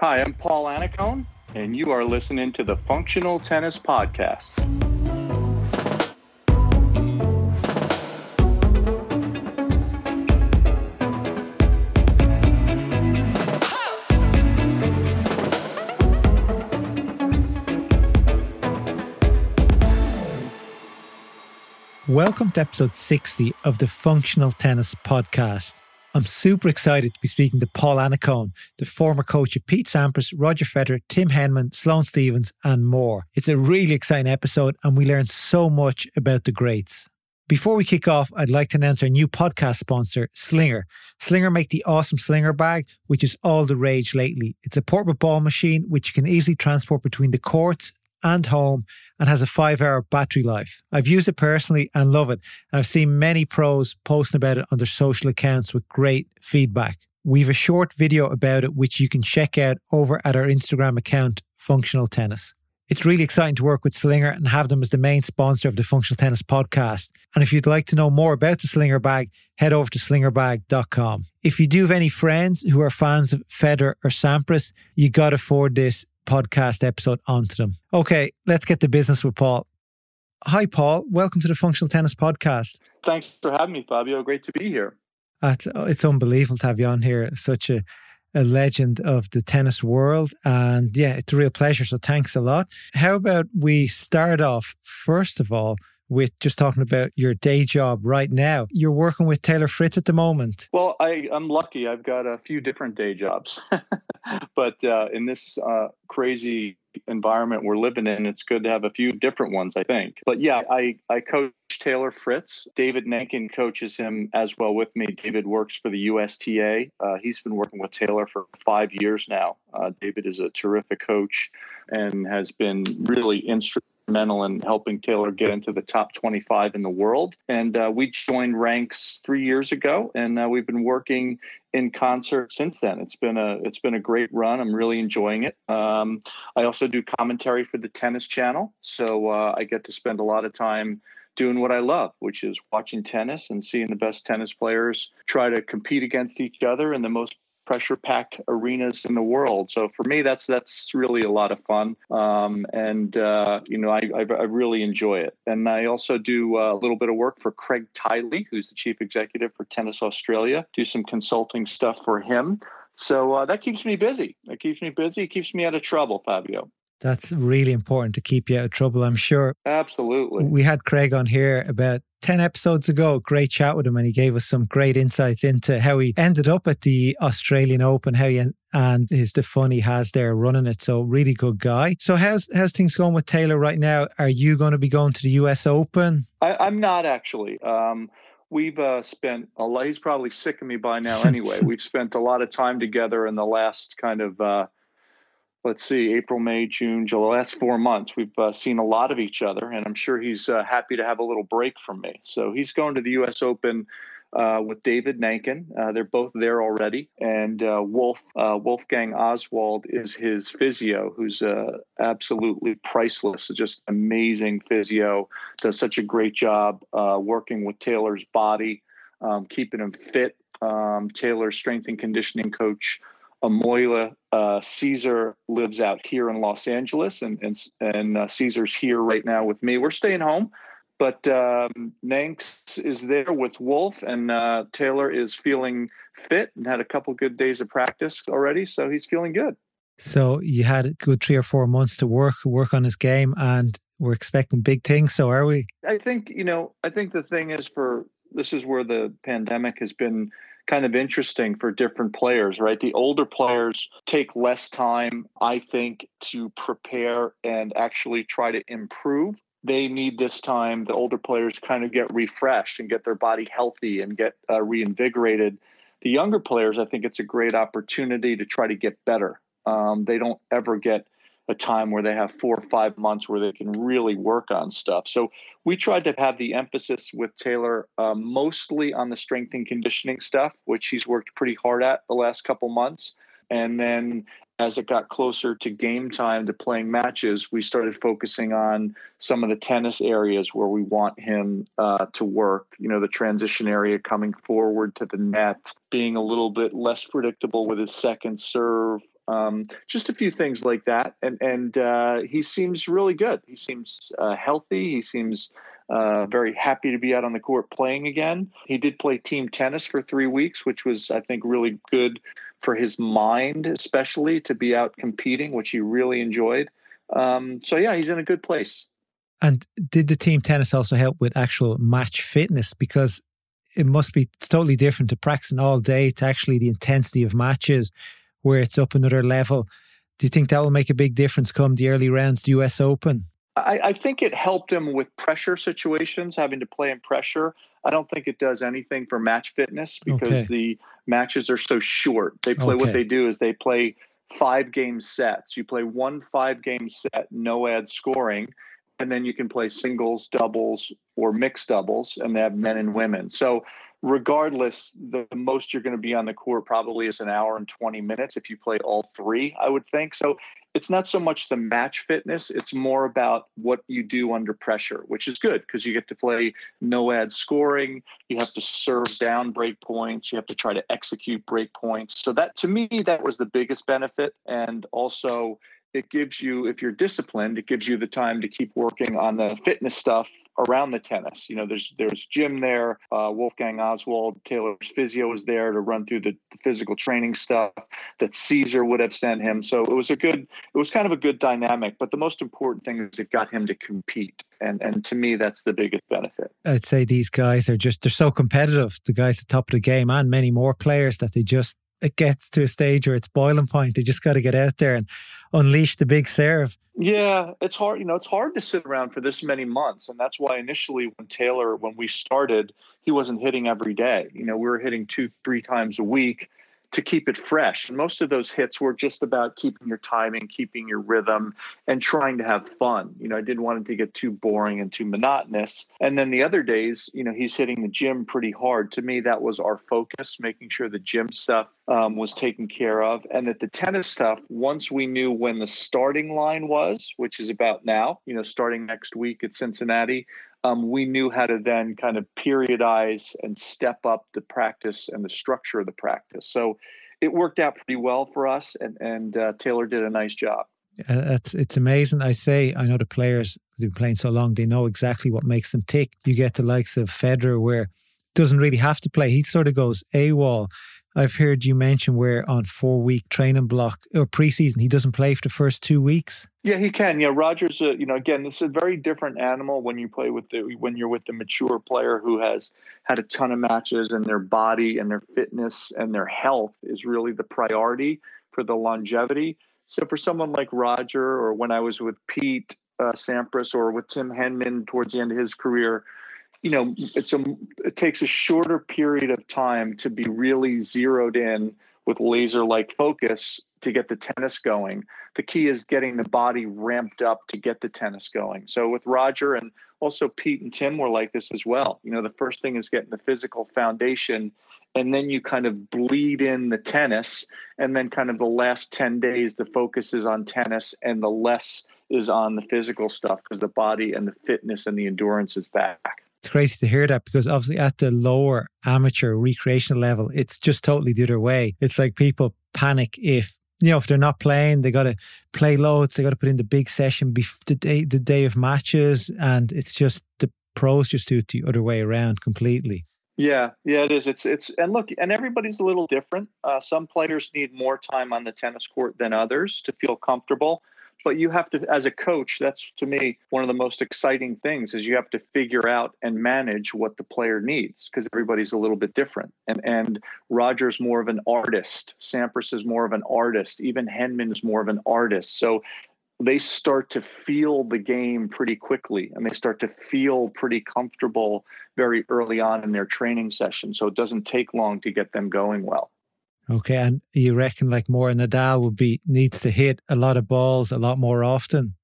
Hi, I'm Paul Annacone, and you are listening to the Functional Tennis Podcast. Welcome to episode 60 of the Functional Tennis Podcast. I'm super excited to be speaking to Paul Annacone, the former coach of Pete Sampras, Roger Federer, Tim Henman, Sloane Stephens, and more. It's a really exciting episode, and we learn so much about the greats. Before we kick off, I'd like to announce our new podcast sponsor, Slinger. Slinger make the awesome Slinger bag, which is all the rage lately. It's a portable ball machine which you can easily transport between the courts and home and has a five hour battery life. I've used it personally and love it. And I've seen many pros posting about it on their social accounts with great feedback. We've a short video about it, which you can check out over at our Instagram account, Functional Tennis. It's really exciting to work with Slinger and have them as the main sponsor of the Functional Tennis podcast. And if you'd like to know more about the Slinger bag, head over to slingerbag.com. If you do have any friends who are fans of Federer or Sampras, you got to forward this podcast episode onto them. Okay, let's get to business with Paul. Hi, Paul. Welcome to the Functional Tennis Podcast. Thanks for having me, Fabio. Great to be here. Uh, it's, uh, it's unbelievable to have you on here. Such a, a legend of the tennis world. And yeah, it's a real pleasure. So thanks a lot. How about we start off, first of all, with just talking about your day job right now. You're working with Taylor Fritz at the moment. Well, I, I'm lucky. I've got a few different day jobs. but uh, in this uh, crazy environment we're living in, it's good to have a few different ones, I think. But yeah, I, I coach Taylor Fritz. David Nainkin coaches him as well with me. David works for the USTA. Uh, he's been working with Taylor for five years now. Uh, David is a terrific coach and has been really instrumental instrumental in helping Taylor get into the top 25 in the world. And uh, we joined ranks three years ago, and uh, we've been working in concert since then. It's been a it's been a great run. I'm really enjoying it. Um, I also do commentary for the Tennis Channel, so uh, I get to spend a lot of time doing what I love, which is watching tennis and seeing the best tennis players try to compete against each other in the most pressure packed arenas in the world. So for me, that's that's really a lot of fun, um, and uh, you know I, I, I, really enjoy it. And I also do uh, a little bit of work for Craig Tiley, who's the chief executive for Tennis Australia. Do some consulting stuff for him. So uh, that keeps me busy. That keeps me busy. It keeps me out of trouble, Fabio. That's really important to keep you out of trouble, I'm sure. Absolutely. We had Craig on here about 10 episodes ago. Great chat with him, and he gave us some great insights into how he ended up at the Australian Open, how he and his the fun he has there running it. So really good guy. So how's how's things going with Taylor right now? Are you going to be going to the US Open? I, am not actually. Um, we've uh, spent a lot. He's probably sick of me by now anyway. we've spent a lot of time together in the last kind of uh, let's see, April, May, June, July, last four months, we've uh, seen a lot of each other, and I'm sure he's uh, happy to have a little break from me. So he's going to the U.S. Open uh, with David Nainkin, Uh, they're both there already, and uh, Wolf uh, Wolfgang Oswald is his physio, who's absolutely priceless, just amazing physio. Does such a great job working with Taylor's body, um, keeping him fit. Um, Taylor's strength and conditioning coach. Amoila uh, Caesar lives out here in Los Angeles, and and and uh, Caesar's here right now with me. We're staying home, but um, Nanks is there with Wolf, and uh, Taylor is feeling fit and had a couple good days of practice already, so he's feeling good. So you had a good three or four months to work work on his game, and we're expecting big things. So are we? I think you know. I think the thing is for this is where the pandemic has been kind of interesting for different players, right? The older players take less time, I think, to prepare and actually try to improve. They need this time, the older players kind of get refreshed and get their body healthy and get uh, reinvigorated. The younger players, I think it's a great opportunity to try to get better. Um, they don't ever get a time where they have four or five months where they can really work on stuff. So we tried to have the emphasis with Taylor uh, mostly on the strength and conditioning stuff, which he's worked pretty hard at the last couple months. And then as it got closer to game time to playing matches, we started focusing on some of the tennis areas where we want him uh, to work. You know, the transition area coming forward to the net, being a little bit less predictable with his second serve, Um, just a few things like that, and and uh, he seems really good. He seems uh, healthy. He seems uh, very happy to be out on the court playing again. He did play team tennis for three weeks, which was I think really good for his mind, especially to be out competing, which he really enjoyed. Um, so yeah, he's in a good place. And did the team tennis also help with actual match fitness? Because it must be totally different to practicing all day to actually the intensity of matches where it's up another level. Do you think that will make a big difference come the early rounds, the US Open? I, I think it helped him with pressure situations, having to play in pressure. I don't think it does anything for match fitness because okay. the matches are so short. They play okay. what they do is they play five game sets. You play one five game set, no ad scoring, and then you can play singles, doubles, or mixed doubles, and they have men and women. So regardless, the most you're going to be on the court probably is an hour and 20 minutes if you play all three, I would think. So it's not so much the match fitness, it's more about what you do under pressure, which is good because you get to play no ad scoring. You have to serve down break points. You have to try to execute break points. So that to me, that was the biggest benefit. And also, it gives you, if you're disciplined, it gives you the time to keep working on the fitness stuff around the tennis. You know, there's there's gym there, uh, Wolfgang Oswald, Taylor's physio was there to run through the, the, physical training stuff that Caesar would have sent him. So it was a good, it was kind of a good dynamic. But the most important thing is it got him to compete, and and to me that's the biggest benefit. I'd say these guys are just they're so competitive. The guys at the top of the game and many more players that they just it gets to a stage where it's boiling point. They just got to get out there and unleash the big serve. Yeah, it's hard. You know, it's hard to sit around for this many months, and that's why initially when Taylor, when we started, he wasn't hitting every day. You know, we were hitting two, three times a week to keep it fresh. And most of those hits were just about keeping your timing, keeping your rhythm, and trying to have fun. You know, I didn't want it to get too boring and too monotonous. And then the other days, you know, he's hitting the gym pretty hard. To me, that was our focus, making sure the gym stuff um, was taken care of. And that the tennis stuff, once we knew when the starting line was, which is about now, you know, starting next week at Cincinnati, um, we knew how to then kind of periodize and step up the practice and the structure of the practice. So it worked out pretty well for us, and and uh, Taylor did a nice job. Uh, it's it's amazing. I say I know the players who've been playing so long; they know exactly what makes them tick. You get the likes of Federer, where doesn't really have to play. He sort of goes AWOL I've heard you mention where on four week training block or preseason, he doesn't play for the first two weeks. Yeah, he can. Yeah, Roger's. A, you know, again, this is a very different animal when you play with the when you're with the mature player who has had a ton of matches and their body and their fitness and their health is really the priority for the longevity. So for someone like Roger, or when I was with Pete uh, Sampras or with Tim Henman towards the end of his career, you know it's a it takes a shorter period of time to be really zeroed in with laser like focus to get the tennis going. The key is getting the body ramped up to get the tennis going. So with roger and also pete and tim were like this as well. You know the first thing is getting the physical foundation and then you kind of bleed in the tennis and then kind of the last 10 days the focus is on tennis and the less is on the physical stuff because the body and the fitness and the endurance is back it's crazy to hear that because obviously at the lower amateur recreational level, it's just totally the other way. It's like people panic if you know if they're not playing, they got to play loads. They got to put in the big session bef- the day the day of matches, and it's just the pros just do it the other way around completely. Yeah, yeah, it is. It's it's and look, and everybody's a little different. Uh, some players need more time on the tennis court than others to feel comfortable but you have to as a coach that's to me one of the most exciting things is you have to figure out and manage what the player needs because everybody's a little bit different. And and roger's more of an artist. Sampras is more of an artist. Even henman is more of an artist. So they start to feel the game pretty quickly and they start to feel pretty comfortable very early on in their training session. So it doesn't take long to get them going well Okay, and you reckon like more Nadal would be needs to hit a lot of balls a lot more often?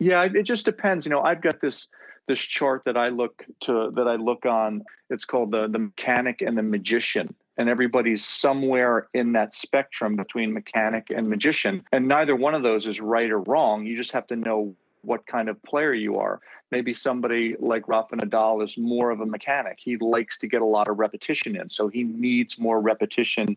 Yeah, it just depends. You know, I've got this this chart that I look to that I look on. It's called the the mechanic and the magician, and everybody's somewhere in that spectrum between mechanic and magician, and neither one of those is right or wrong. You just have to know what kind of player you are. Maybe somebody like Rafa Nadal is more of a mechanic. He likes to get a lot of repetition in, so he needs more repetition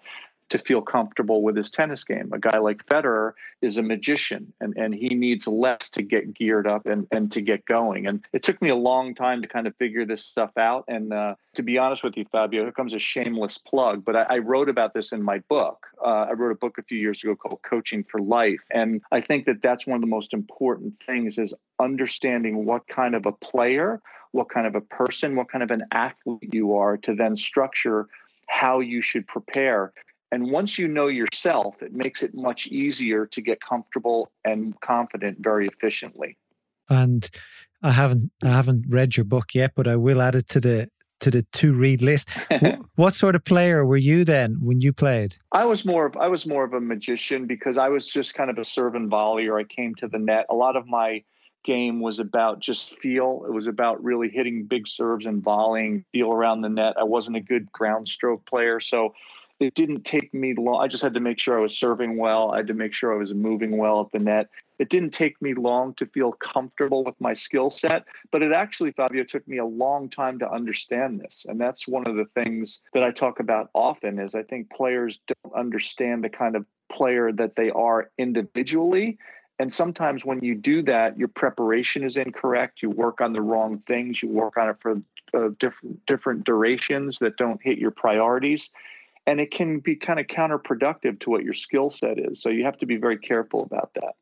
to feel comfortable with his tennis game. A guy like Federer is a magician and, and he needs less to get geared up and, and to get going. And it took me a long time to kind of figure this stuff out. And uh, to be honest with you, Fabio, here comes a shameless plug, but I, I wrote about this in my book. Uh, I wrote a book a few years ago called Coaching for Life. And I think that that's one of the most important things is understanding what kind of a player, what kind of a person, what kind of an athlete you are to then structure how you should prepare. And once you know yourself, it makes it much easier to get comfortable and confident very efficiently. And I haven't I haven't read your book yet, but I will add it to the to the to read list. what sort of player were you then when you played? I was more of I was more of a magician because I was just kind of a serve and volleyer. I came to the net. A lot of my game was about just feel. It was about really hitting big serves and volleying, feel around the net. I wasn't a good ground stroke player, so it didn't take me long. I just had to make sure I was serving well. I had to make sure I was moving well at the net. It didn't take me long to feel comfortable with my skill set, but it actually, Fabio, took me a long time to understand this. And that's one of the things that I talk about often is I think players don't understand the kind of player that they are individually and sometimes when you do that your preparation is incorrect you work on the wrong things you work on it for uh, different different durations that don't hit your priorities and it can be kind of counterproductive to what your skill set is so you have to be very careful about that.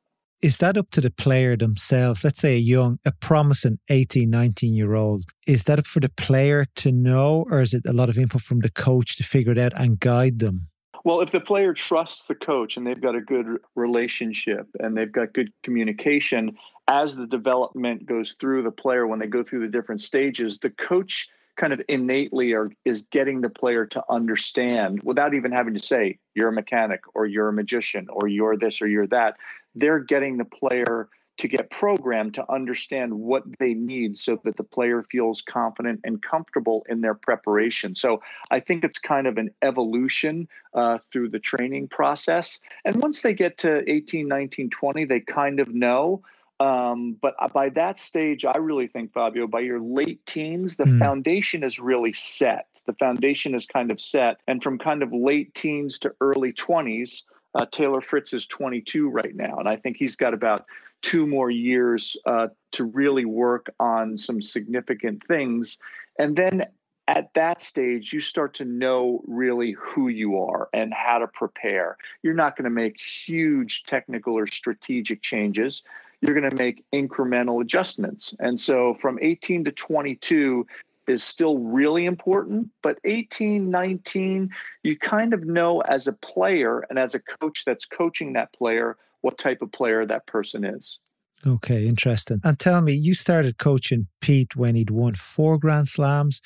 Is that up to the player themselves? Let's say a young a promising 18 19 year old is that up for the player to know or is it a lot of input from the coach to figure it out and guide them? Well, if the player trusts the coach and they've got a good relationship and they've got good communication, as the development goes through the player, when they go through the different stages, the coach kind of innately are, is getting the player to understand without even having to say, you're a mechanic or you're a magician or you're this or you're that. They're getting the player to get programmed to understand what they need so that the player feels confident and comfortable in their preparation. So I think it's kind of an evolution uh, through the training process. And once they get to 18, 19, 20, they kind of know. Um, but by that stage, I really think, Fabio, by your late teens, the mm. foundation is really set. The foundation is kind of set. And from kind of late teens to early 20s, uh, Taylor Fritz is 22 right now, and I think he's got about two more years uh, to really work on some significant things. And then at that stage, you start to know really who you are and how to prepare. You're not going to make huge technical or strategic changes. You're going to make incremental adjustments. And so from 18 to 22, is still really important, but 18, 19, you kind of know as a player and as a coach that's coaching that player what type of player that person is. Okay, interesting. And tell me, you started coaching Pete when he'd won four Grand Slams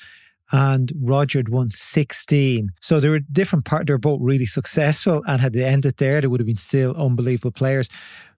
and Roger had won 16. So they were different part. They were both really successful and had they ended there, they would have been still unbelievable players.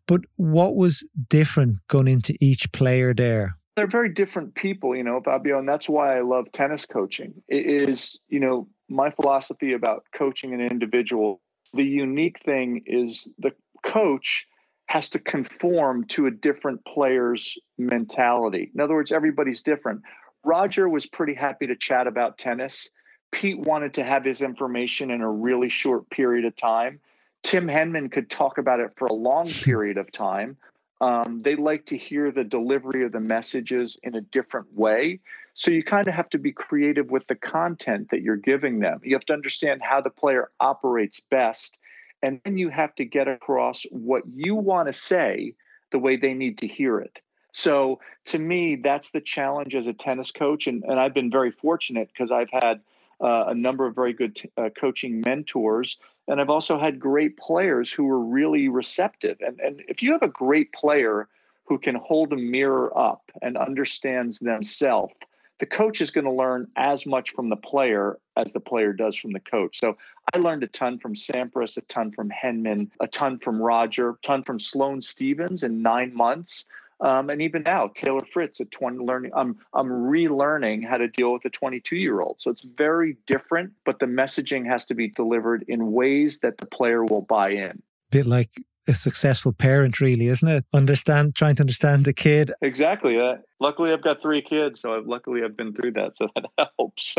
But what was different going into each player there? They're very different people, you know, Fabio, and that's why I love tennis coaching. It is, you know, my philosophy about coaching an individual. The unique thing is the coach has to conform to a different player's mentality. In other words, everybody's different. Roger was pretty happy to chat about tennis. Pete wanted to have his information in a really short period of time. Tim Henman could talk about it for a long period of time. Um, they like to hear the delivery of the messages in a different way. So you kind of have to be creative with the content that you're giving them. You have to understand how the player operates best and then you have to get across what you want to say the way they need to hear it. So to me, that's the challenge as a tennis coach. And, and I've been very fortunate because I've had uh, a number of very good t- uh, coaching mentors. And I've also had great players who were really receptive. And, and if you have a great player who can hold a mirror up and understands themselves, the coach is going to learn as much from the player as the player does from the coach. So I learned a ton from Sampras, a ton from Henman, a ton from Roger, a ton from Sloane Stephens in nine months. Um, and even now, Taylor Fritz at 20 learning, I'm I'm relearning how to deal with a 22 year old. So it's very different, but the messaging has to be delivered in ways that the player will buy in. Bit like a successful parent, really, isn't it? Understand, trying to understand the kid. Exactly. Uh, luckily, I've got three kids, so I've, luckily I've been through that, so that helps.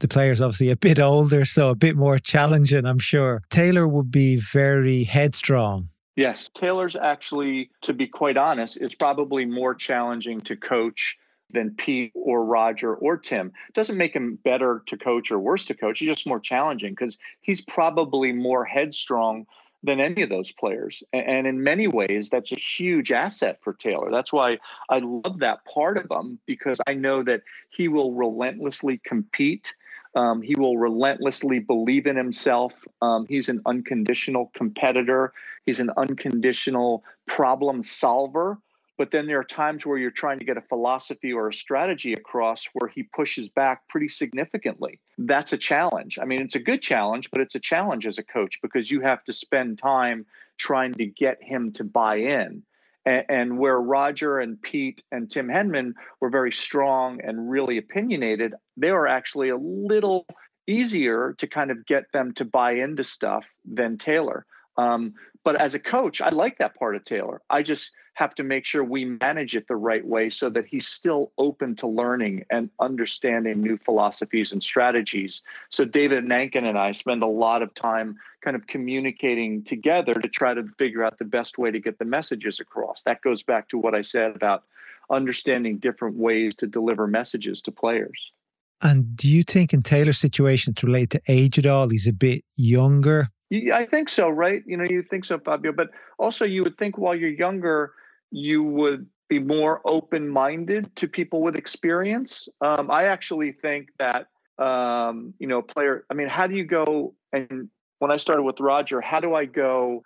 The player's obviously a bit older, so a bit more challenging, I'm sure. Taylor would be very headstrong. Yes, Taylor's actually, to be quite honest, is probably more challenging to coach than Pete or Roger or Tim. Doesn't make him better to coach or worse to coach. He's just more challenging because he's probably more headstrong than any of those players. And in many ways, that's a huge asset for Taylor. That's why I love that part of him because I know that he will relentlessly compete. Um, he will relentlessly believe in himself. Um, he's an unconditional competitor. He's an unconditional problem solver. But then there are times where you're trying to get a philosophy or a strategy across where he pushes back pretty significantly. That's a challenge. I mean, it's a good challenge, but it's a challenge as a coach because you have to spend time trying to get him to buy in. And, where Roger and Pete and Tim Henman were very strong and really opinionated, they were actually a little easier to kind of get them to buy into stuff than Taylor. Um, but as a coach, I like that part of Taylor. I just have to make sure we manage it the right way so that he's still open to learning and understanding new philosophies and strategies. So David Nainkin and I spend a lot of time kind of communicating together to try to figure out the best way to get the messages across. That goes back to what I said about understanding different ways to deliver messages to players. And do you think in Taylor's situation it's related to age at all? He's a bit younger. I think so, right? You know, you think so, Fabio. But also, you would think while you're younger, you would be more open minded to people with experience. Um, I actually think that, um, you know, player, I mean, how do you go? And when I started with Roger, how do I go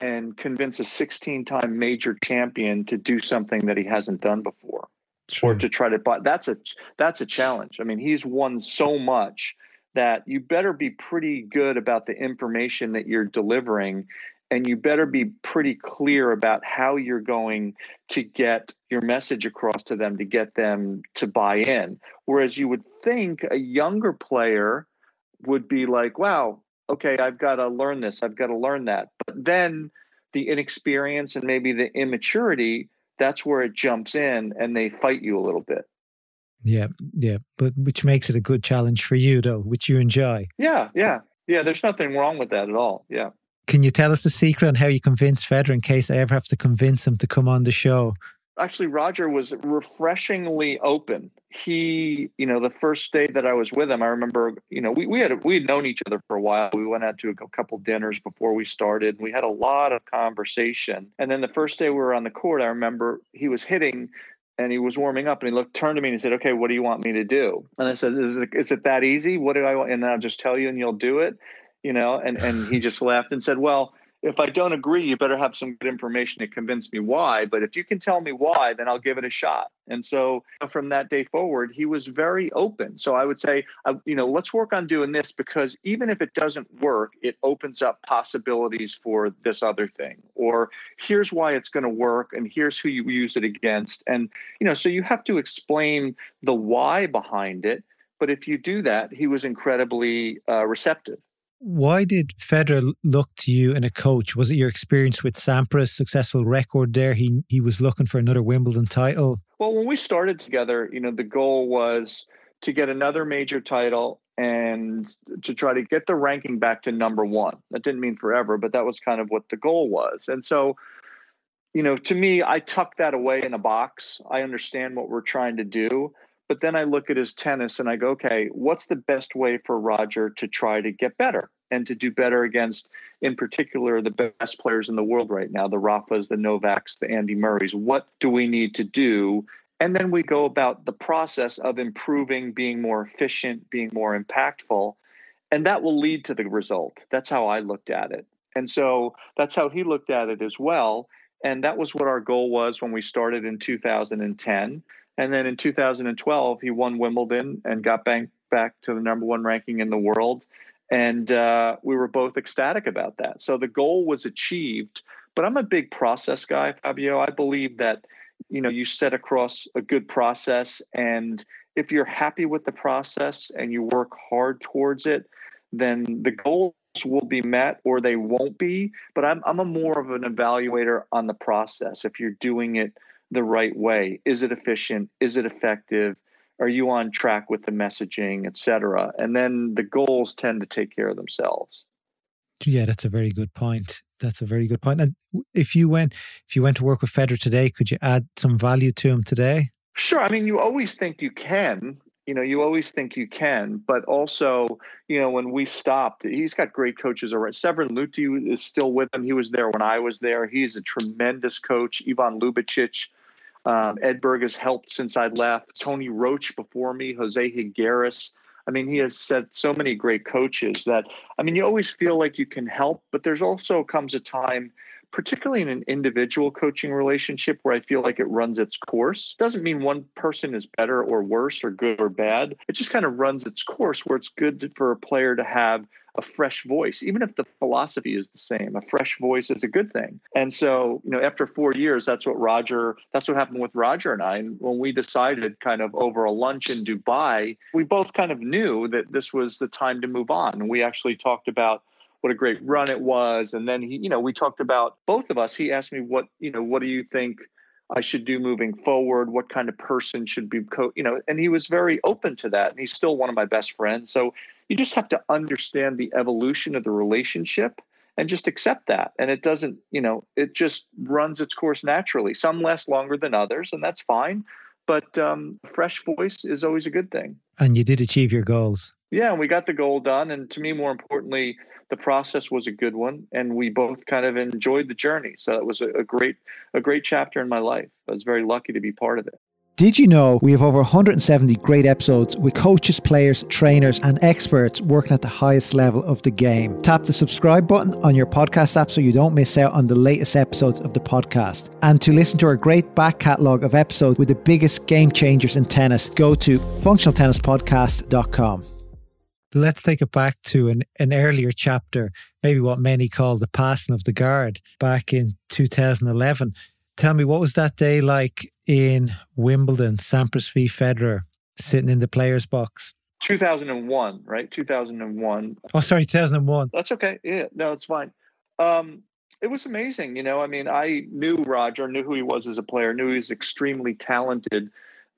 and convince a 16 time major champion to do something that he hasn't done before? Or to try to buy that's a that's a challenge. I mean, he's won so much that you better be pretty good about the information that you're delivering and you better be pretty clear about how you're going to get your message across to them to get them to buy in. Whereas you would think a younger player would be like, wow, okay, I've got to learn this, I've got to learn that. But then the inexperience and maybe the immaturity, that's where it jumps in and they fight you a little bit. Yeah, yeah, but which makes it a good challenge for you, though, which you enjoy. Yeah, yeah, yeah. There's nothing wrong with that at all. Yeah. Can you tell us the secret on how you convinced Federer in case I ever have to convince him to come on the show? Actually, Roger was refreshingly open. He, you know, the first day that I was with him, I remember, you know, we, we had we had known each other for a while. We went out to a couple dinners before we started. We had a lot of conversation. And then the first day we were on the court, I remember he was hitting and he was warming up and he looked turned to me and he said okay what do you want me to do and i said is it, is it that easy what do i want and i'll just tell you and you'll do it you know and and he just laughed and said well if I don't agree, you better have some good information to convince me why. But if you can tell me why, then I'll give it a shot. And so from that day forward, he was very open. So I would say, uh, you know, let's work on doing this because even if it doesn't work, it opens up possibilities for this other thing. Or here's why it's going to work, and here's who you use it against. And, you know, so you have to explain the why behind it. But if you do that, he was incredibly uh, receptive. Why did Federer look to you in a coach? Was it your experience with Sampras, successful record there? He he was looking for another Wimbledon title. Well, when we started together, you know, the goal was to get another major title and to try to get the ranking back to number one. That didn't mean forever, but that was kind of what the goal was. And so, you know, to me, I tuck that away in a box. I understand what we're trying to do. But then I look at his tennis and I go, okay, what's the best way for Roger to try to get better and to do better against, in particular, the best players in the world right now, the Rafas, the Novaks, the Andy Murrays? What do we need to do? And then we go about the process of improving, being more efficient, being more impactful. And that will lead to the result. That's how I looked at it. And so that's how he looked at it as well. And that was what our goal was when we started in 2010. And then in 2012, he won Wimbledon and got back back to the number one ranking in the world. And uh, we were both ecstatic about that. So the goal was achieved. But I'm a big process guy, Fabio. I believe that you know you set across a good process, and if you're happy with the process and you work hard towards it, then the goals will be met or they won't be. But I'm I'm a more of an evaluator on the process. If you're doing it the right way? Is it efficient? Is it effective? are you on track with the messaging, et cetera? And then the goals tend to take care of themselves. Yeah, that's a very good point. That's a very good point. And if you went, if you went to work with Federer today, could you add some value to him today? Sure. I mean, you always think you can. You know, you always think you can, but also, you know, when we stopped, he's got great coaches already. Severin Luthi is still with him. He was there when I was there. He's a tremendous coach. Ivan Lubicic, um, Edberg has helped since I left. Tony Roche before me, Jose Higueras. I mean, he has set so many great coaches that, I mean, you always feel like you can help, but there's also comes a time, particularly in an individual coaching relationship, where I feel like it runs its course. Doesn't mean one person is better or worse or good or bad. It just kind of runs its course where it's good for a player to have a fresh voice, even if the philosophy is the same. A fresh voice is a good thing. And so, you know, after four years, that's what Roger, that's what happened with Roger and I. And when we decided kind of over a lunch in Dubai, we both kind of knew that this was the time to move on. And we actually talked about what a great run it was. And then he, you know, we talked about both of us. He asked me what, you know, what do you think I should do moving forward? What kind of person should be, co- you know, and he was very open to that. And he's still one of my best friends. So you just have to understand the evolution of the relationship and just accept that. And it doesn't, you know, it just runs its course naturally. Some last longer than others, and that's fine. But um, fresh voice is always a good thing. And you did achieve your goals. Yeah, and we got the goal done. And to me, more importantly, the process was a good one, and we both kind of enjoyed the journey. So it was a, a great, a great chapter in my life. I was very lucky to be part of it. Did you know we have over 170 great episodes with coaches, players, trainers, and experts working at the highest level of the game? Tap the subscribe button on your podcast app so you don't miss out on the latest episodes of the podcast. And to listen to our great back catalogue of episodes with the biggest game changers in tennis, go to functionaltennispodcast.com. Let's take it back to an, an earlier chapter, maybe what many call the passing of the guard back in 2011. Tell me, what was that day like in Wimbledon, Sampras v Federer, sitting in the players' box? 2001, right? 2001. Oh, sorry, 2001. That's okay. Yeah, no, it's fine. Um, it was amazing. You know, I mean, I knew Roger, knew who he was as a player, knew he was extremely talented.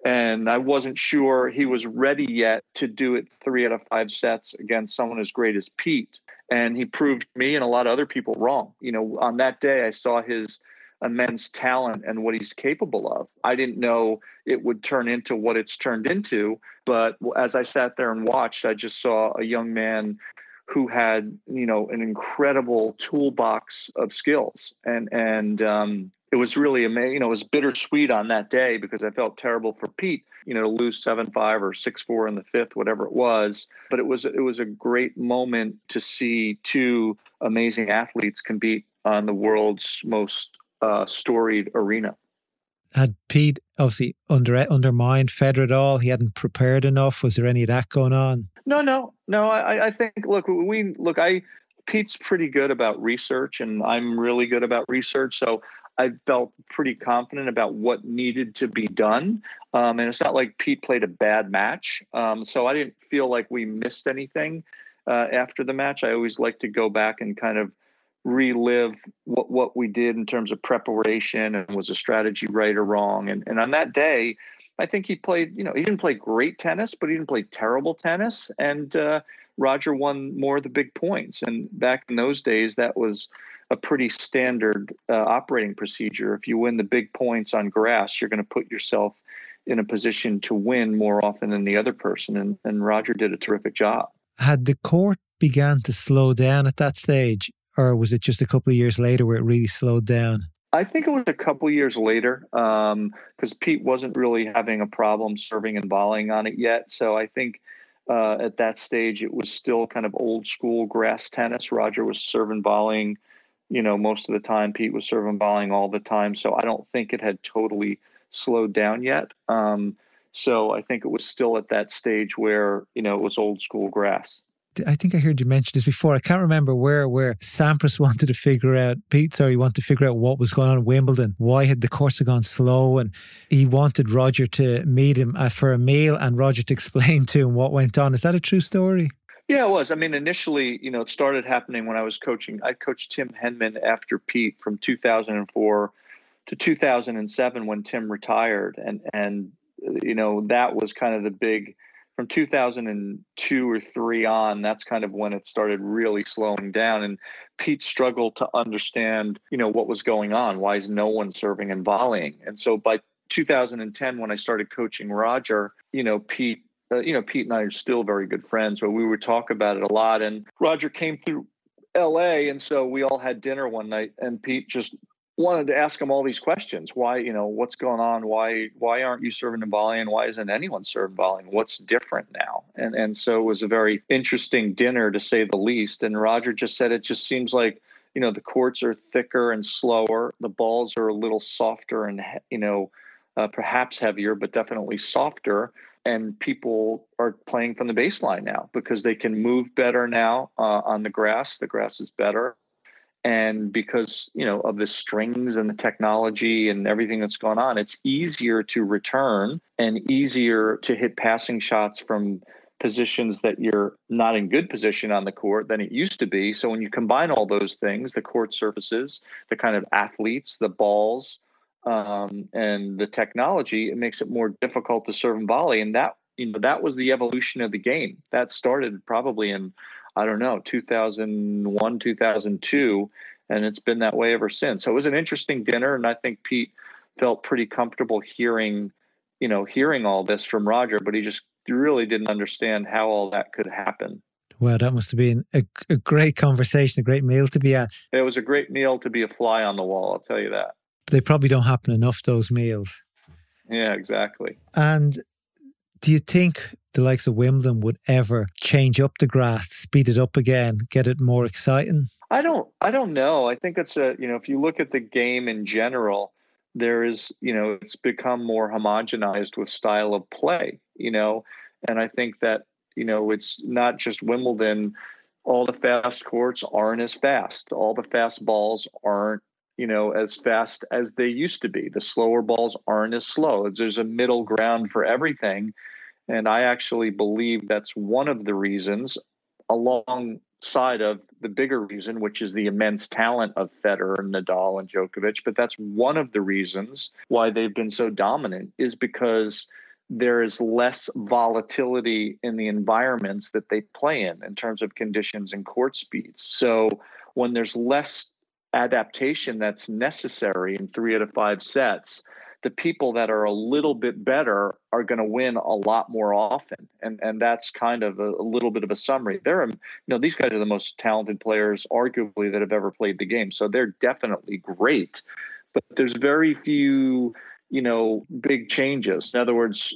And I wasn't sure he was ready yet to do it three out of five sets against someone as great as Pete. And he proved me and a lot of other people wrong. You know, on that day, I saw his immense talent and what he's capable of. I didn't know it would turn into what it's turned into, but as I sat there and watched, I just saw a young man who had, you know, an incredible toolbox of skills and and um, it was really amazing. You know, it was bittersweet on that day because I felt terrible for Pete, you know, to lose seven five or six four in the fifth, whatever it was. But it was it was a great moment to see two amazing athletes compete on the world's most uh, storied arena. Had Pete obviously under, undermined Federer at all? He hadn't prepared enough. Was there any of that going on? No, no, no. I, I think look, we look. I Pete's pretty good about research, and I'm really good about research. So I felt pretty confident about what needed to be done. Um, and it's not like Pete played a bad match. Um, so I didn't feel like we missed anything uh, after the match. I always like to go back and kind of relive what, what we did in terms of preparation and was a strategy right or wrong. And, and on that day, I think he played, you know, he didn't play great tennis, but he didn't play terrible tennis. And uh, Roger won more of the big points. And back in those days, that was a pretty standard uh, operating procedure. If you win the big points on grass, you're going to put yourself in a position to win more often than the other person. And, and Roger did a terrific job. Had the court began to slow down at that stage? or was it just a couple of years later where it really slowed down? I think it was a couple of years later because um, Pete wasn't really having a problem serving and volleying on it yet. So I think uh, at that stage it was still kind of old school grass tennis. Roger was serving volleying, you know, most of the time. Pete was serving volleying all the time. So I don't think it had totally slowed down yet. Um, so I think it was still at that stage where you know it was old school grass. I think I heard you mention this before. I can't remember where where Sampras wanted to figure out Pete. Sorry, he wanted to figure out what was going on in Wimbledon. Why had the course gone slow? And he wanted Roger to meet him uh, for a meal and Roger to explain to him what went on. Is that a true story? Yeah, it was. I mean, initially, you know, it started happening when I was coaching. I coached Tim Henman after Pete from 2004 to 2007 when Tim retired, and and you know, that was kind of the big from 2002 or three on, that's kind of when it started really slowing down. And Pete struggled to understand, you know, what was going on. Why is no one serving and volleying? And so by 2010, when I started coaching Roger, you know, Pete, uh, you know, Pete and I are still very good friends, but we would talk about it a lot. And Roger came through LA, and so we all had dinner one night, and Pete just wanted to ask him all these questions. Why, you know, what's going on? Why, why aren't you serving in? And why isn't anyone serving volley? What's different now? And and so it was a very interesting dinner to say the least. And Roger just said it just seems like you know the courts are thicker and slower. The balls are a little softer and you know uh, perhaps heavier, but definitely softer. And people are playing from the baseline now because they can move better now uh, on the grass. The grass is better and because you know of the strings and the technology and everything that's gone on it's easier to return and easier to hit passing shots from positions that you're not in good position on the court than it used to be so when you combine all those things the court surfaces the kind of athletes the balls um, and the technology it makes it more difficult to serve and volley and that you know that was the evolution of the game that started probably in I don't know, 2001, 2002, and it's been that way ever since. So it was an interesting dinner, and I think Pete felt pretty comfortable hearing, you know, hearing all this from Roger, but he just really didn't understand how all that could happen. Well, that must have been a, a great conversation, a great meal to be at. It was a great meal to be a fly on the wall, I'll tell you that. They probably don't happen enough, those meals. Yeah, exactly. And do you think the likes of Wimbledon would ever change up the grass, speed it up again, get it more exciting? I don't I don't know. I think it's a you know, if you look at the game in general, there is, you know, it's become more homogenized with style of play, you know, and I think that, you know, it's not just Wimbledon. All the fast courts aren't as fast. All the fast balls aren't you know as fast as they used to be the slower balls aren't as slow there's a middle ground for everything and I actually believe that's one of the reasons, alongside of the bigger reason, which is the immense talent of Federer Nadal and Djokovic. But that's one of the reasons why they've been so dominant, is because there is less volatility in the environments that they play in, in terms of conditions and court speeds. So when there's less adaptation that's necessary in three out of five sets, the people that are a little bit better are going to win a lot more often. And and that's kind of a, a, little bit of a summary. They're you know these guys are the most talented players arguably that have ever played the game. So they're definitely great but there's very few you know big changes. In other words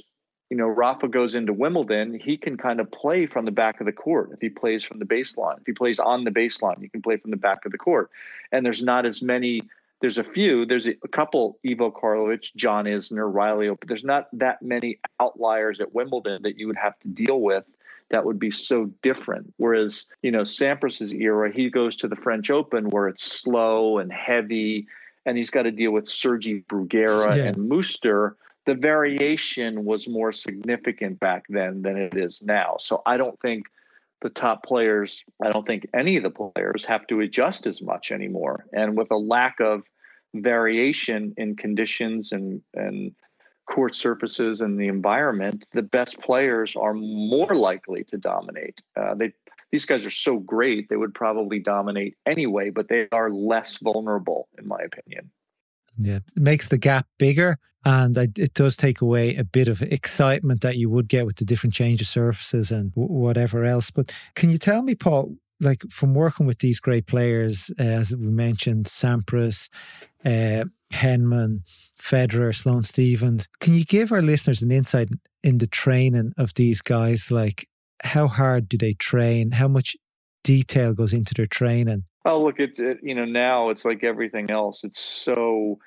you know Rafa goes into Wimbledon he can kind of play from the back of the court if he plays from the baseline if he plays on the baseline you can play from the back of the court and there's not as many there's a few. There's a, a couple: Ivo Karlovic, John Isner, Reilly. But there's not that many outliers at Wimbledon that you would have to deal with that would be so different. Whereas, you know, Sampras's era, he goes to the French Open where it's slow and heavy, and he's got to deal with Sergi Bruguera yeah. and Muster. The variation was more significant back then than it is now. So I don't think the top players, I don't think any of the players have to adjust as much anymore. And with a lack of variation in conditions and and court surfaces and the environment, the best players are more likely to dominate. Uh, they these guys are so great; they would probably dominate anyway, but they are less vulnerable, in my opinion. Yeah, it makes the gap bigger, and it does take away a bit of excitement that you would get with the different change of surfaces and whatever else. But can you tell me, Paul, like from working with these great players, uh, as we mentioned, Sampras, uh, Henman, Federer, Sloane Stephens. Can you give our listeners an insight in the training of these guys? Like, how hard do they train? How much detail goes into their training? Oh, look, it, it you know now it's like everything else. It's so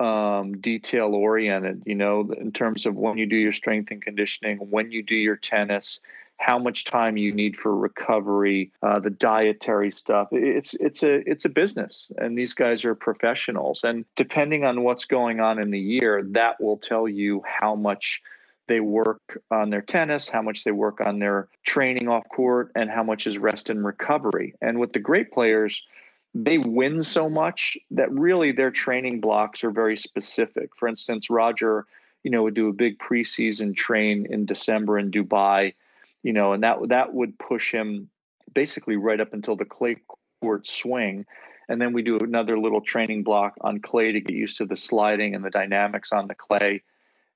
um, detail oriented. You know, in terms of when you do your strength and conditioning, when you do your tennis, how much time you need for recovery, uh, the dietary stuff. It's it's a it's a business, and these guys are professionals. And depending on what's going on in the year, that will tell you how much they work on their tennis, how much they work on their training off court, and how much is rest and recovery. And with the great players, they win so much that really their training blocks are very specific. For instance, Roger you know, would do a big preseason train in December in Dubai, you know, and that that would push him basically right up until the clay court swing. And then we do another little training block on clay to get used to the sliding and the dynamics on the clay.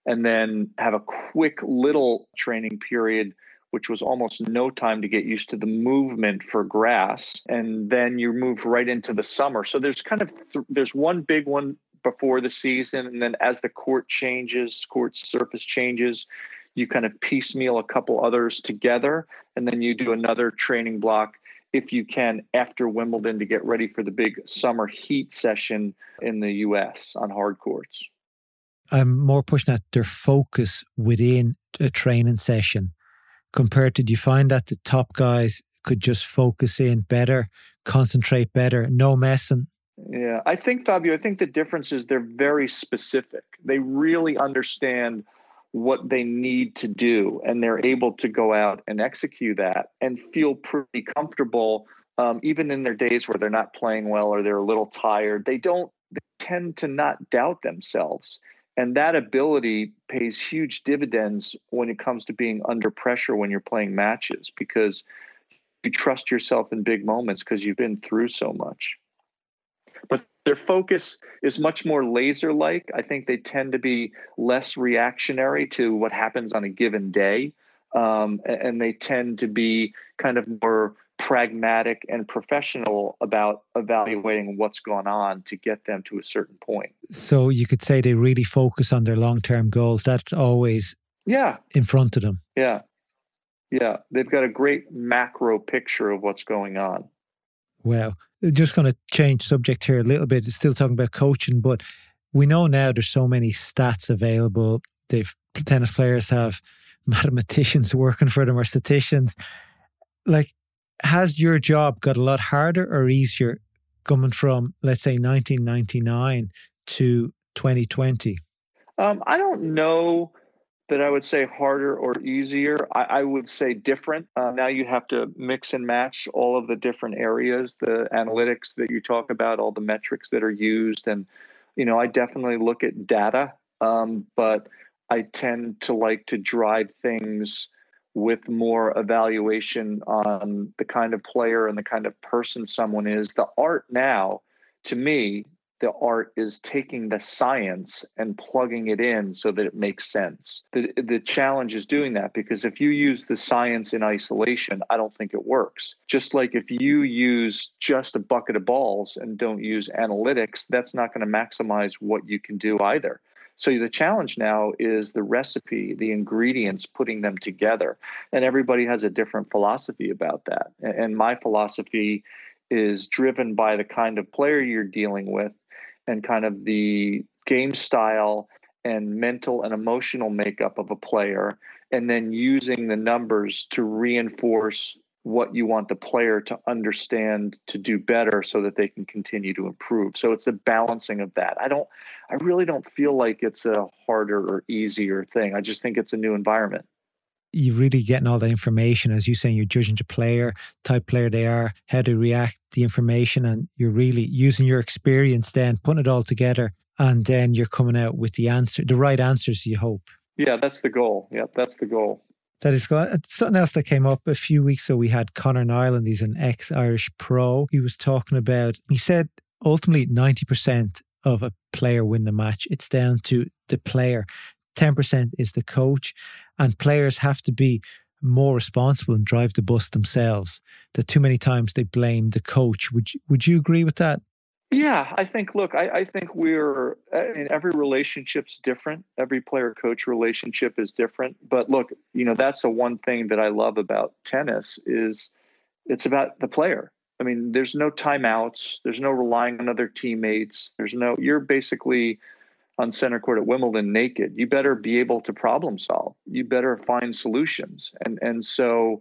And then have a quick little training period, which was almost no time to get used to the movement for grass. And then you move right into the summer. So there's kind of th- there's one big one before the season, and then as the court changes, court surface changes, you kind of piecemeal a couple others together, and then you do another training block if you can after Wimbledon to get ready for the big summer heat session in the US on hard courts. I'm more pushing at their focus within a training session compared to do you find that the top guys could just focus in better, concentrate better, no messing? Yeah, I think Fabio, I think the difference is they're very specific. They really understand what they need to do and they're able to go out and execute that and feel pretty comfortable um, even in their days where they're not playing well or they're a little tired they don't they tend to not doubt themselves and that ability pays huge dividends when it comes to being under pressure when you're playing matches because you trust yourself in big moments because you've been through so much but their focus is much more laser like. I think they tend to be less reactionary to what happens on a given day. Um, and they tend to be kind of more pragmatic and professional about evaluating what's going on to get them to a certain point. So you could say they really focus on their long term goals. That's always yeah in front of them. Yeah. Yeah. They've got a great macro picture of what's going on. Well, just going to change subject here a little bit. Still talking about coaching, but we know now there's so many stats available. They've tennis players have mathematicians working for them or statisticians. Like, has your job got a lot harder or easier coming from, let's say, 1999 to 2020? Um, I don't know that I would say harder or easier. I, I would say different. Uh, now you have to mix and match all of the different areas, the analytics that you talk about, all the metrics that are used. And, you know, I definitely look at data, um, but I tend to like to drive things with more evaluation on the kind of player and the kind of person someone is. The art now, to me, the art is taking the science and plugging it in so that it makes sense. The, the challenge is doing that because if you use the science in isolation, I don't think it works. Just like if you use just a bucket of balls and don't use analytics, that's not going to maximize what you can do either. So the challenge now is the recipe, the ingredients, putting them together. And everybody has a different philosophy about that. And my philosophy is driven by the kind of player you're dealing with and kind of the game style and mental and emotional makeup of a player, and then using the numbers to reinforce what you want the player to understand to do better so that they can continue to improve. So it's a balancing of that. I don't I really don't feel like it's a harder or easier thing. I just think it's a new environment you're really getting all the information, as you saying, you're judging the player, type player they are, how to react, the information, and you're really using your experience then, putting it all together, and then you're coming out with the answer, the right answers, you hope. Yeah, that's the goal. Yeah, that's the goal. That is something else that came up a few weeks ago. We had Conor Niland, he's an ex Irish pro. He was talking about, he said ultimately 90% of a player win the match. It's down to the player. 10% is the coach, and players have to be more responsible and drive the bus themselves. That too many times they blame the coach. Would you, would you agree with that? Yeah, I think. Look, I, I think we're. Uh, I mean, every relationship's different. Every player-coach relationship is different. But look, you know, that's the one thing that I love about tennis is it's about the player. I mean, there's no timeouts. There's no relying on other teammates. There's no. You're basically on center court at Wimbledon naked. You better be able to problem solve. You better find solutions. And and so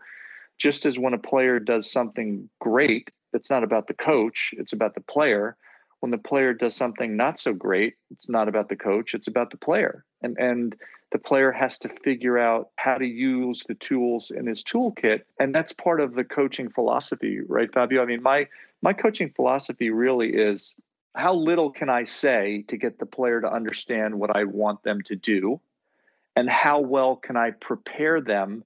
just as when a player does something great, it's not about the coach, it's about the player. When the player does something not so great, it's not about the coach, it's about the player. And and the player has to figure out how to use the tools in his toolkit. And that's part of the coaching philosophy, right, Fabio? I mean, my my coaching philosophy really is how little can I say to get the player to understand what I want them to do? and how well can I prepare them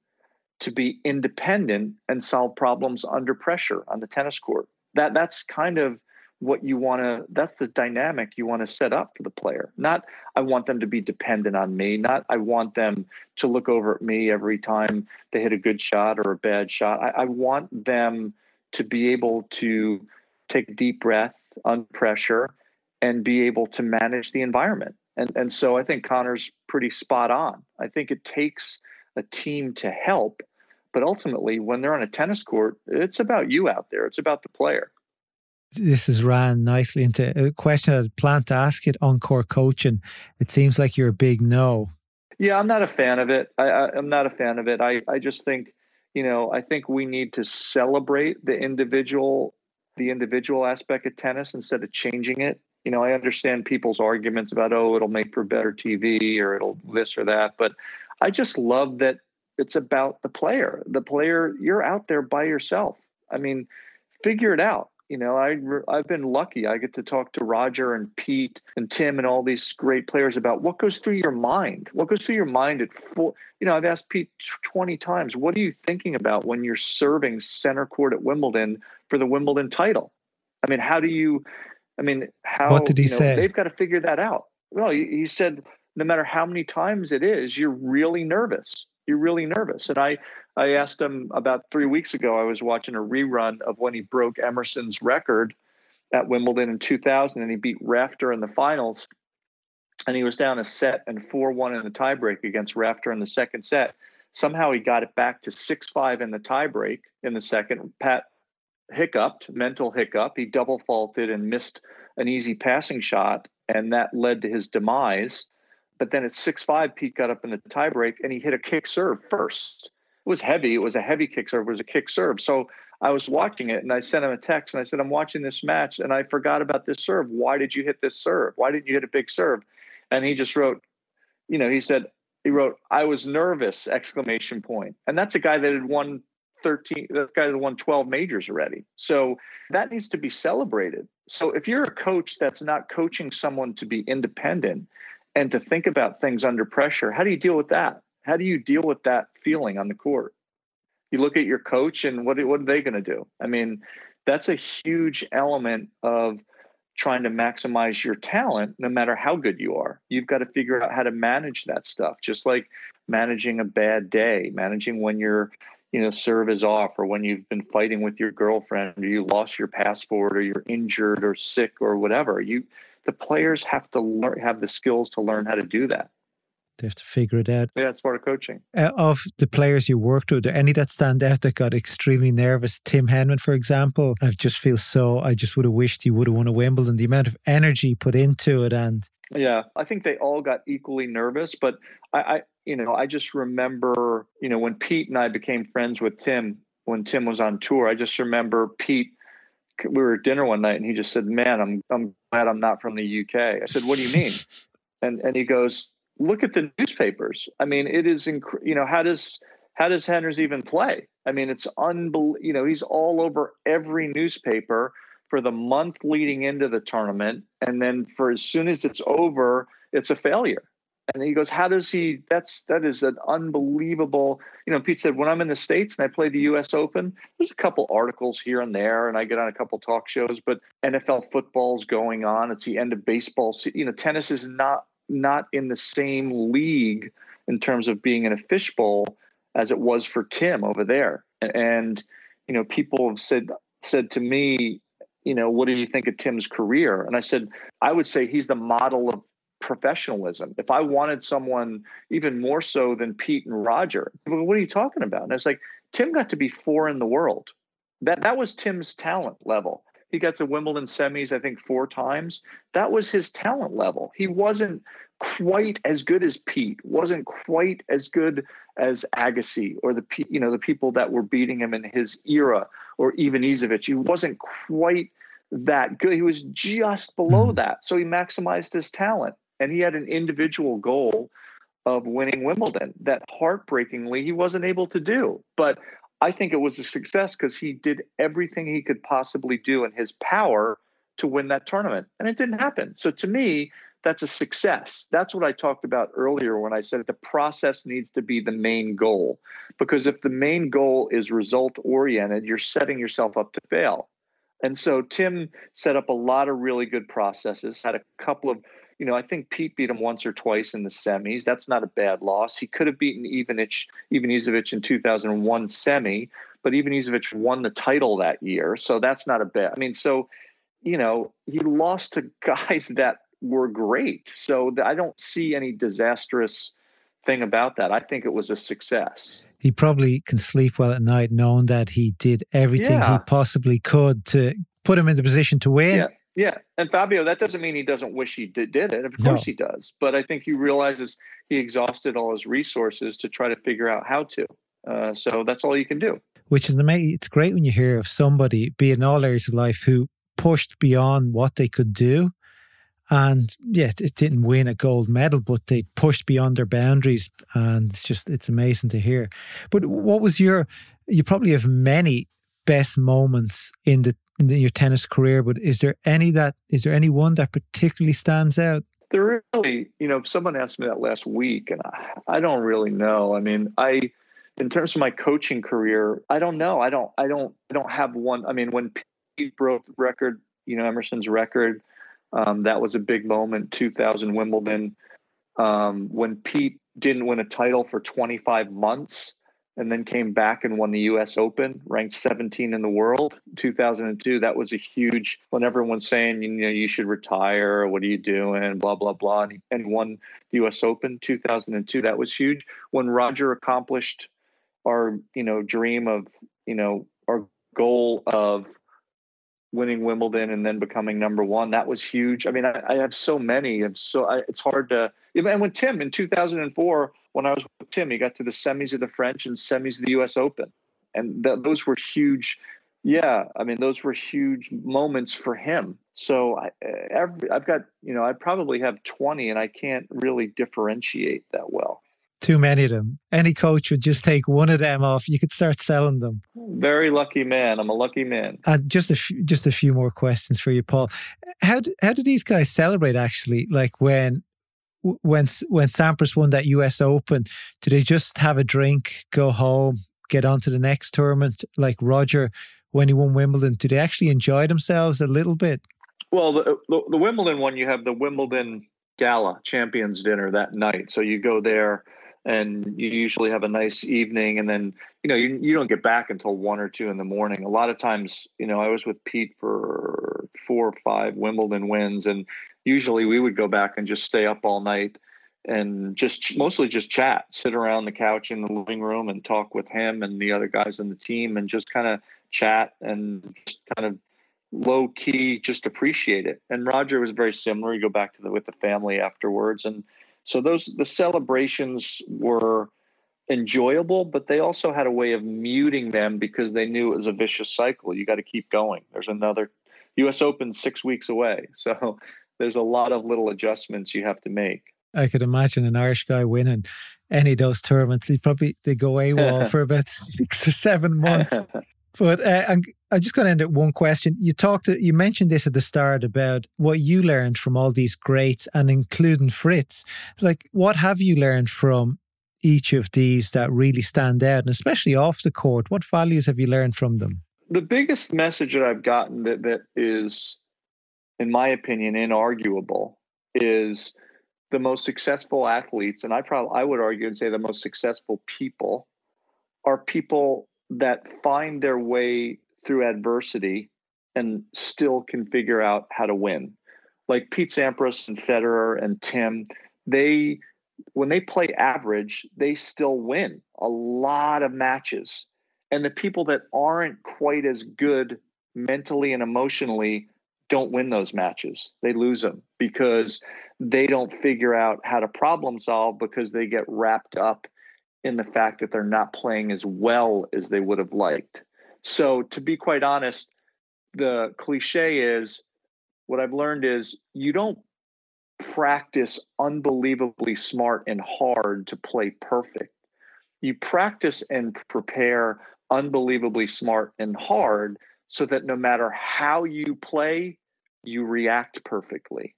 to be independent and solve problems under pressure on the tennis court. That that's kind of what you want to that's the dynamic you want to set up for the player. Not i want them to be dependent on me not i want them to look over at me every time they hit a good shot or a bad shot. I, I want them to be able to take a deep breath under pressure and be able to manage the environment. And and so i think Conor's pretty spot on. I think it takes a team to help but ultimately when they're on a tennis court it's about you out there it's about the player this has ran nicely into a question I'd planned to ask it on court coaching. It seems like you're a big no. Yeah, I'm not a fan of it. I, am not a fan of it. I, I just think, you know, I think we need to celebrate the individual, the individual aspect of tennis instead of changing it. You know, I understand people's arguments about, oh, it'll make for better TV or it'll this or that, but I just love that it's about the player. The player, you're out there by yourself. I mean, figure it out you know, I I've been lucky. I get to talk to Roger and Pete and Tim and all these great players about what goes through your mind. What goes through your mind at four? You know, I've asked Pete twenty times, what are you thinking about when you're serving center court at Wimbledon for the Wimbledon title? I mean, how do you? I mean, how? What did he you know, say? They've got to figure that out. Well, he, he said, no matter how many times it is, you're really nervous. You're really nervous, and I I asked him about three weeks ago. I was watching a rerun of when he broke Emerson's record at Wimbledon in 2000, and he beat Rafter in the finals. And he was down a set and 4 1 in the tiebreak against Rafter in the second set. Somehow he got it back to 6 5 in the tiebreak in the second. Pat hiccuped, mental hiccup. He double faulted and missed an easy passing shot, and that led to his demise. But then at 6 5, Pete got up in the tiebreak and he hit a kick serve first it was heavy. It was a heavy kick serve. It was a kick serve. So I was watching it and I sent him a text and I said, I'm watching this match and I forgot about this serve. Why did you hit this serve? Why didn't you hit a big serve? And he just wrote, you know, he said, he wrote, I was nervous, exclamation point. And that's a guy that had won 13, that guy that won 12 majors already. So that needs to be celebrated. So if you're a coach that's not coaching someone to be independent and to think about things under pressure, how do you deal with that? how do you deal with that feeling on the court? You look at your coach and what what are they going to do? I mean, that's a huge element of trying to maximize your talent no matter how good you are. You've got to figure out how to manage that stuff, just like managing a bad day, managing when your you know serve is off or when you've been fighting with your girlfriend or you lost your passport or you're injured or sick or whatever. You the players have to learn have the skills to learn how to do that. They have to figure it out. Yeah, it's part of coaching. Uh, of the players you worked with, any that stand out that got extremely nervous? Tim Henman, for example, I just feel so. I just would have wished he would have won a Wimbledon. The amount of energy put into it, and yeah, I think they all got equally nervous. But I, I, you know, I just remember, you know, when Pete and I became friends with Tim when Tim was on tour. I just remember Pete. We were at dinner one night, and he just said, "Man, I'm I'm glad I'm not from the UK." I said, "What do you mean?" and and he goes, look at the newspapers. I mean, it is inc- you know how does how does Henders even play? I mean, it's unbelievable. You know, he's all over every newspaper for the month leading into the tournament, and then for as soon as it's over, it's a failure. And he goes, "How does he? That's that is an unbelievable." You know, Pete said, "When I'm in the states and I play the U.S. Open, there's a couple articles here and there, and I get on a couple talk shows. But NFL football's going on. It's the end of baseball. You know, tennis is not not in the same league in terms of being in a fishbowl as it was for Tim over there. And you know, people have said said to me, you know, what do you think of Tim's career? And I said, I would say he's the model of professionalism. If I wanted someone even more so than Pete and Roger, what are you talking about? And it's like Tim got to be four in the world. That that was Tim's talent level. He got to Wimbledon semis, I think, four times. That was his talent level. He wasn't quite as good as Pete, wasn't quite as good as Agassi or the you know the people that were beating him in his era or even Izovich. He wasn't quite that good. He was just below mm-hmm. that. So he maximized his talent and he had an individual goal of winning Wimbledon that heartbreakingly he wasn't able to do. But I think it was a success because he did everything he could possibly do in his power to win that tournament. And it didn't happen. So to me, that's a success. That's what I talked about earlier when I said the process needs to be the main goal. Because if the main goal is result oriented, you're setting yourself up to fail. And so Tim set up a lot of really good processes, had a couple of, you know, I think Pete beat him once or twice in the semis. That's not a bad loss. He could have beaten Ivanic, Ivanisevic in 2001 semi, but Ivanisevic won the title that year. So that's not a bad, I mean, so, you know, he lost to guys that were great. So I don't see any disastrous thing about that. I think it was a success. He probably can sleep well at night knowing that he did everything yeah. he possibly could to put him in the position to win. Yeah. Yeah, and Fabio, that doesn't mean he doesn't wish he did, did it. Of course no. he does, but I think he realizes he exhausted all his resources to try to figure out how to. Uh, so that's all you can do. Which is amazing. It's great when you hear of somebody, be in all areas of life, who pushed beyond what they could do and yeah, it didn't win a gold medal, but they pushed beyond their boundaries, and it's just it's amazing to hear. But what was your? You probably have many best moments in the in the, your tennis career, but is there any that is there any one that particularly stands out? There really, you know, someone asked me that last week, and I, I don't really know. I mean, I in terms of my coaching career, I don't know. I don't. I don't. I don't have one. I mean, when Pete broke record, you know, Emerson's record um, that was a big moment. 2000 Wimbledon, um, when Pete didn't win a title for 25 months and then came back and won the U.S. Open, ranked 17 in the world. 2002, that was a huge. When everyone's saying you know you should retire, what are you doing, blah blah blah, and and won the U.S. Open 2002. That was huge. When Roger accomplished our you know dream of you know our goal of winning Wimbledon and then becoming number one. That was huge. I mean, I, I have so many, and so I, it's hard to. And when Tim in 2004, when I was with Tim, he got to the semis of the French and semis of the U.S. Open, and th- those were huge. Yeah, I mean, those were huge moments for him. So I, every, I've got, you know, I probably have 20, and I can't really differentiate that well too many of them. Any coach would just take one of them off. You could start selling them. Very lucky man. I'm a lucky man. And just a few, just a few more questions for you, Paul. How do, how do these guys celebrate? Actually, like when when when Sampras won that U.S. Open, do they just have a drink, go home, get on to the next tournament? Like Roger, when he won Wimbledon, do they actually enjoy themselves a little bit? Well, the, the, the Wimbledon one, you have the Wimbledon Gala Champions Dinner that night, so you go there and you usually have a nice evening and then you know you, you don't get back until one or two in the morning. A lot of times you know i was with pete for four or five wimbledon wins and usually we would go back and just stay up all night and just mostly just chat sit around the couch in the living room and talk with him and the other guys on the team and just kind of chat and just kind of low key just appreciate it. And roger was very similar. You go back to the with the family afterwards and so those the celebrations were enjoyable, but they also had a way of muting them because they knew it was a vicious cycle. You got to keep going. There's another U.S. Open six weeks away, so there's a lot of little adjustments you have to make. I could imagine an Irish guy winning any of those tournaments. He'd probably they go AWOL for about six or seven months. But uh, I'm, I'm just going to end at one question. You talked, you mentioned this at the start about what you learned from all these greats, and including Fritz. Like, what have you learned from each of these that really stand out, and especially off the court? What values have you learned from them? The biggest message that I've gotten that that is, in my opinion, inarguable is the most successful athletes, and I probably I would argue and say the most successful people are people that find their way through adversity and still can figure out how to win. Like Pete Sampras and Federer and Tim, they when they play average, they still win a lot of matches. And the people that aren't quite as good mentally and emotionally don't win those matches. They lose them because they don't figure out how to problem solve because they get wrapped up in the fact that they're not playing as well as they would have liked. So, to be quite honest, the cliche is what I've learned is you don't practice unbelievably smart and hard to play perfect. You practice and prepare unbelievably smart and hard so that no matter how you play, you react perfectly.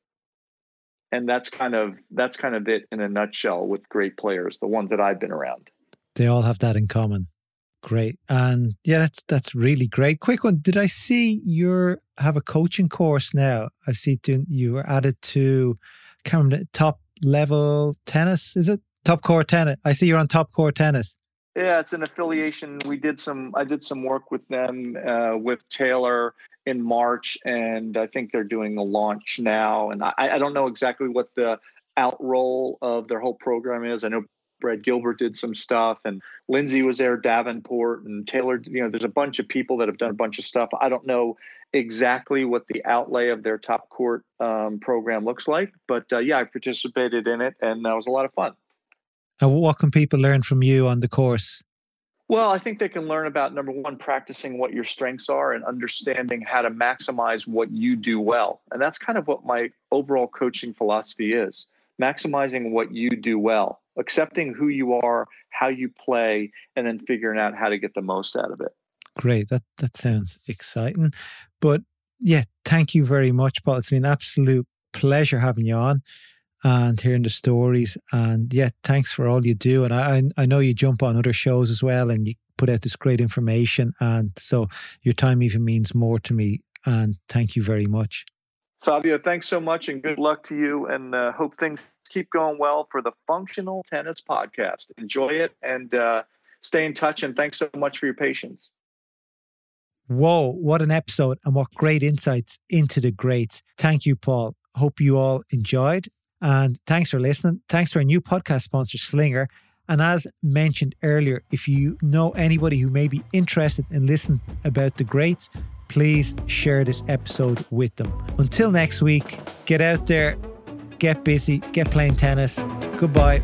And that's kind of that's kind of it in a nutshell with great players, the ones that I've been around. They all have that in common. Great. And yeah, that's that's really great. Quick one. Did I see you have a coaching course now? I see you were added to I can't remember, top level tennis, is it? Top Court tennis. I see you're on top court tennis. Yeah, it's an affiliation. We did some. I did some work with them uh, with Taylor in March, and I think they're doing a launch now. And I, I don't know exactly what the outroll of their whole program is. I know Brad Gilbert did some stuff, and Lindsay was there, Davenport, and Taylor. You know, there's a bunch of people that have done a bunch of stuff. I don't know exactly what the outlay of their top court um, program looks like, but uh, yeah, I participated in it, and that was a lot of fun. And what can people learn from you on the course? Well, I think they can learn about number one, practicing what your strengths are and understanding how to maximize what you do well. And that's kind of what my overall coaching philosophy is maximizing what you do well, accepting who you are, how you play, and then figuring out how to get the most out of it. Great. That that sounds exciting. But yeah, thank you very much, Paul. It's been an absolute pleasure having you on and hearing the stories. And yeah, thanks for all you do. And I, I know you jump on other shows as well and you put out this great information. And so your time even means more to me. And thank you very much. Fabio, thanks so much and good luck to you. And uh, hope things keep going well for the Functional Tennis Podcast. Enjoy it and uh, stay in touch. And thanks so much for your patience. Whoa, what an episode and what great insights into the greats. Thank you, Paul. Hope you all enjoyed and thanks for listening. Thanks to our new podcast sponsor, Slinger. And as mentioned earlier, if you know anybody who may be interested in listening about the greats, please share this episode with them. Until next week, get out there, get busy, get playing tennis. Goodbye.